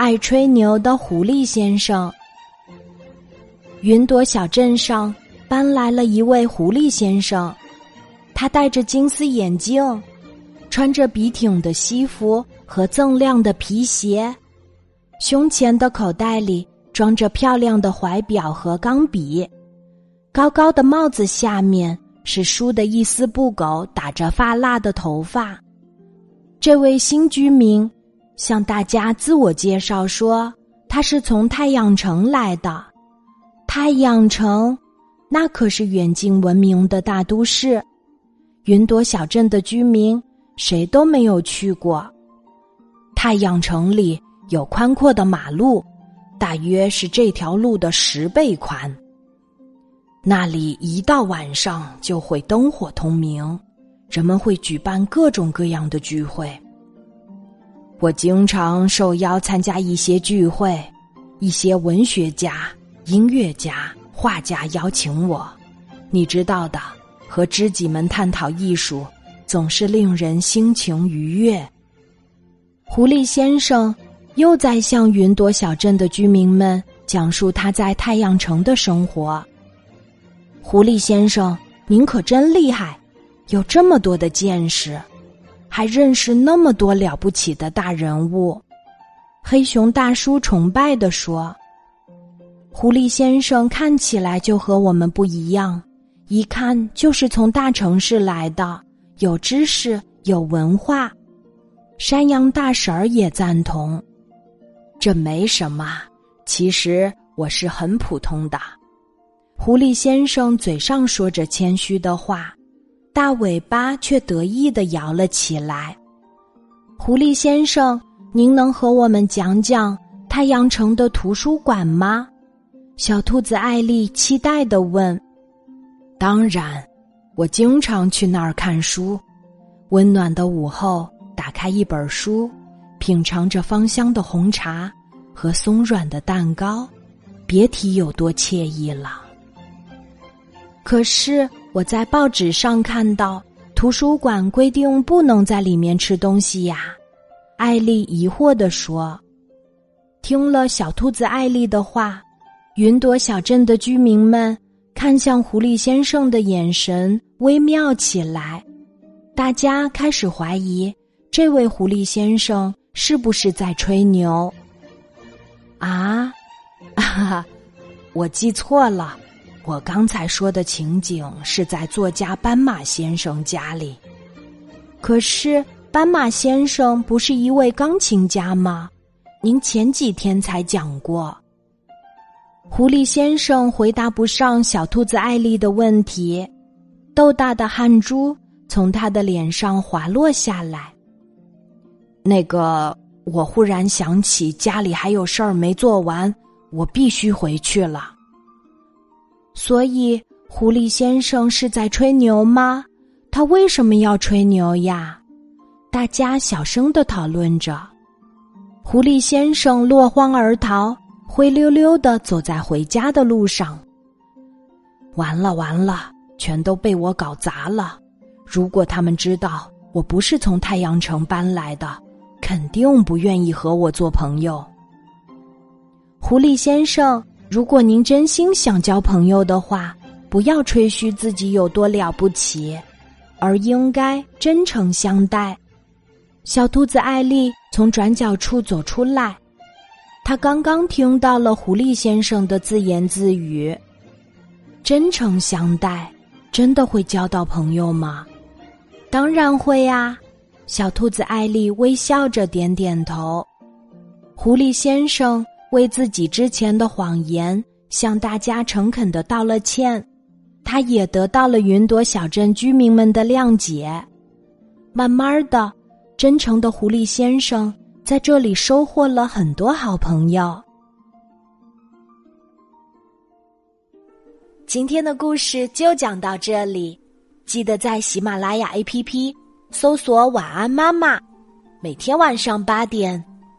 爱吹牛的狐狸先生。云朵小镇上搬来了一位狐狸先生，他戴着金丝眼镜，穿着笔挺的西服和锃亮的皮鞋，胸前的口袋里装着漂亮的怀表和钢笔，高高的帽子下面是梳的一丝不苟、打着发蜡的头发。这位新居民向大家自我介绍说，他是从太阳城来的。太阳城，那可是远近闻名的大都市。云朵小镇的居民谁都没有去过。太阳城里有宽阔的马路，大约是这条路的十倍宽。那里一到晚上就会灯火通明，人们会举办各种各样的聚会。我经常受邀参加一些聚会，一些文学家。音乐家、画家邀请我，你知道的，和知己们探讨艺术，总是令人心情愉悦。狐狸先生又在向云朵小镇的居民们讲述他在太阳城的生活。狐狸先生，您可真厉害，有这么多的见识，还认识那么多了不起的大人物。黑熊大叔崇拜的说。狐狸先生看起来就和我们不一样，一看就是从大城市来的，有知识，有文化。山羊大婶儿也赞同，这没什么，其实我是很普通的。狐狸先生嘴上说着谦虚的话，大尾巴却得意的摇了起来。狐狸先生，您能和我们讲讲太阳城的图书馆吗？小兔子艾丽期待的问：“当然，我经常去那儿看书。温暖的午后，打开一本书，品尝着芳香的红茶和松软的蛋糕，别提有多惬意了。可是我在报纸上看到，图书馆规定不能在里面吃东西呀。”艾丽疑惑地说。听了小兔子艾丽的话。云朵小镇的居民们看向狐狸先生的眼神微妙起来，大家开始怀疑这位狐狸先生是不是在吹牛。啊，哈哈，我记错了，我刚才说的情景是在作家斑马先生家里。可是斑马先生不是一位钢琴家吗？您前几天才讲过。狐狸先生回答不上小兔子艾丽的问题，豆大的汗珠从他的脸上滑落下来。那个，我忽然想起家里还有事儿没做完，我必须回去了。所以，狐狸先生是在吹牛吗？他为什么要吹牛呀？大家小声的讨论着。狐狸先生落荒而逃。灰溜溜的走在回家的路上。完了完了，全都被我搞砸了。如果他们知道我不是从太阳城搬来的，肯定不愿意和我做朋友。狐狸先生，如果您真心想交朋友的话，不要吹嘘自己有多了不起，而应该真诚相待。小兔子艾丽从转角处走出来。他刚刚听到了狐狸先生的自言自语：“真诚相待，真的会交到朋友吗？”“当然会呀！”小兔子艾丽微笑着点点头。狐狸先生为自己之前的谎言向大家诚恳的道了歉，他也得到了云朵小镇居民们的谅解。慢慢的，真诚的狐狸先生。在这里收获了很多好朋友。今天的故事就讲到这里，记得在喜马拉雅 APP 搜索“晚安妈妈”，每天晚上八点，